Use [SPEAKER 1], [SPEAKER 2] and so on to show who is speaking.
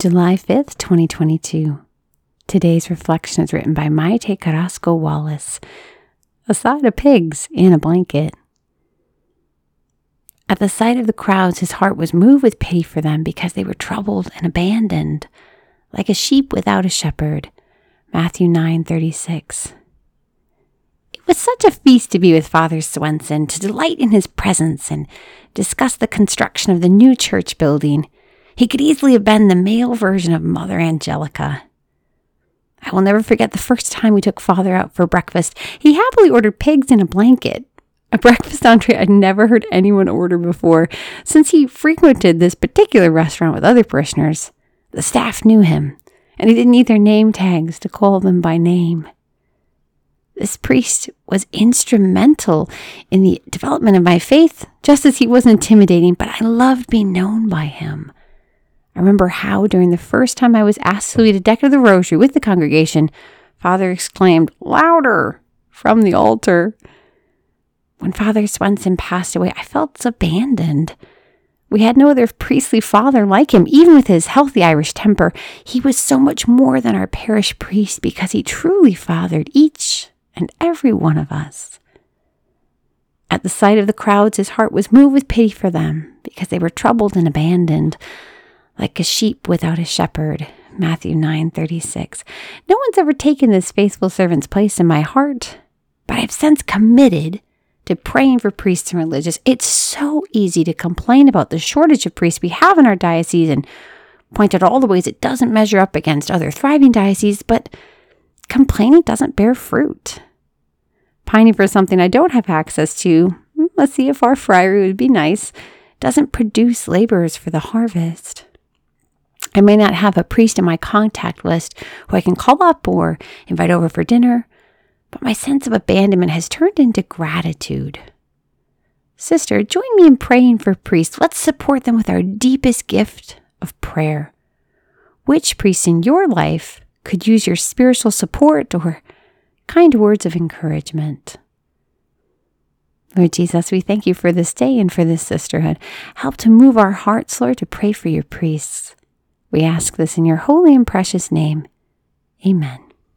[SPEAKER 1] July 5th, 2022. Today's reflection is written by Maite Carrasco Wallace. A side of pigs in a blanket. At the sight of the crowds, his heart was moved with pity for them because they were troubled and abandoned, like a sheep without a shepherd. Matthew 9:36. It was such a feast to be with Father Swenson, to delight in his presence and discuss the construction of the new church building. He could easily have been the male version of Mother Angelica. I will never forget the first time we took Father out for breakfast. He happily ordered pigs in a blanket, a breakfast entree I'd never heard anyone order before, since he frequented this particular restaurant with other parishioners. The staff knew him, and he didn't need their name tags to call them by name. This priest was instrumental in the development of my faith, just as he was intimidating, but I loved being known by him. I remember how, during the first time I was asked to lead a deck of the rosary with the congregation, Father exclaimed, Louder! from the altar. When Father Swenson passed away, I felt abandoned. We had no other priestly father like him, even with his healthy Irish temper. He was so much more than our parish priest because he truly fathered each and every one of us. At the sight of the crowds, his heart was moved with pity for them because they were troubled and abandoned like a sheep without a shepherd. Matthew 9:36. No one's ever taken this faithful servant's place in my heart, but I've since committed to praying for priests and religious. It's so easy to complain about the shortage of priests we have in our diocese and point out all the ways it doesn't measure up against other thriving dioceses, but complaining doesn't bear fruit. Pining for something I don't have access to, let's see if our friary would be nice, doesn't produce laborers for the harvest. I may not have a priest in my contact list who I can call up or invite over for dinner, but my sense of abandonment has turned into gratitude. Sister, join me in praying for priests. Let's support them with our deepest gift of prayer. Which priest in your life could use your spiritual support or kind words of encouragement? Lord Jesus, we thank you for this day and for this sisterhood. Help to move our hearts, Lord, to pray for your priests. We ask this in your holy and precious name. Amen.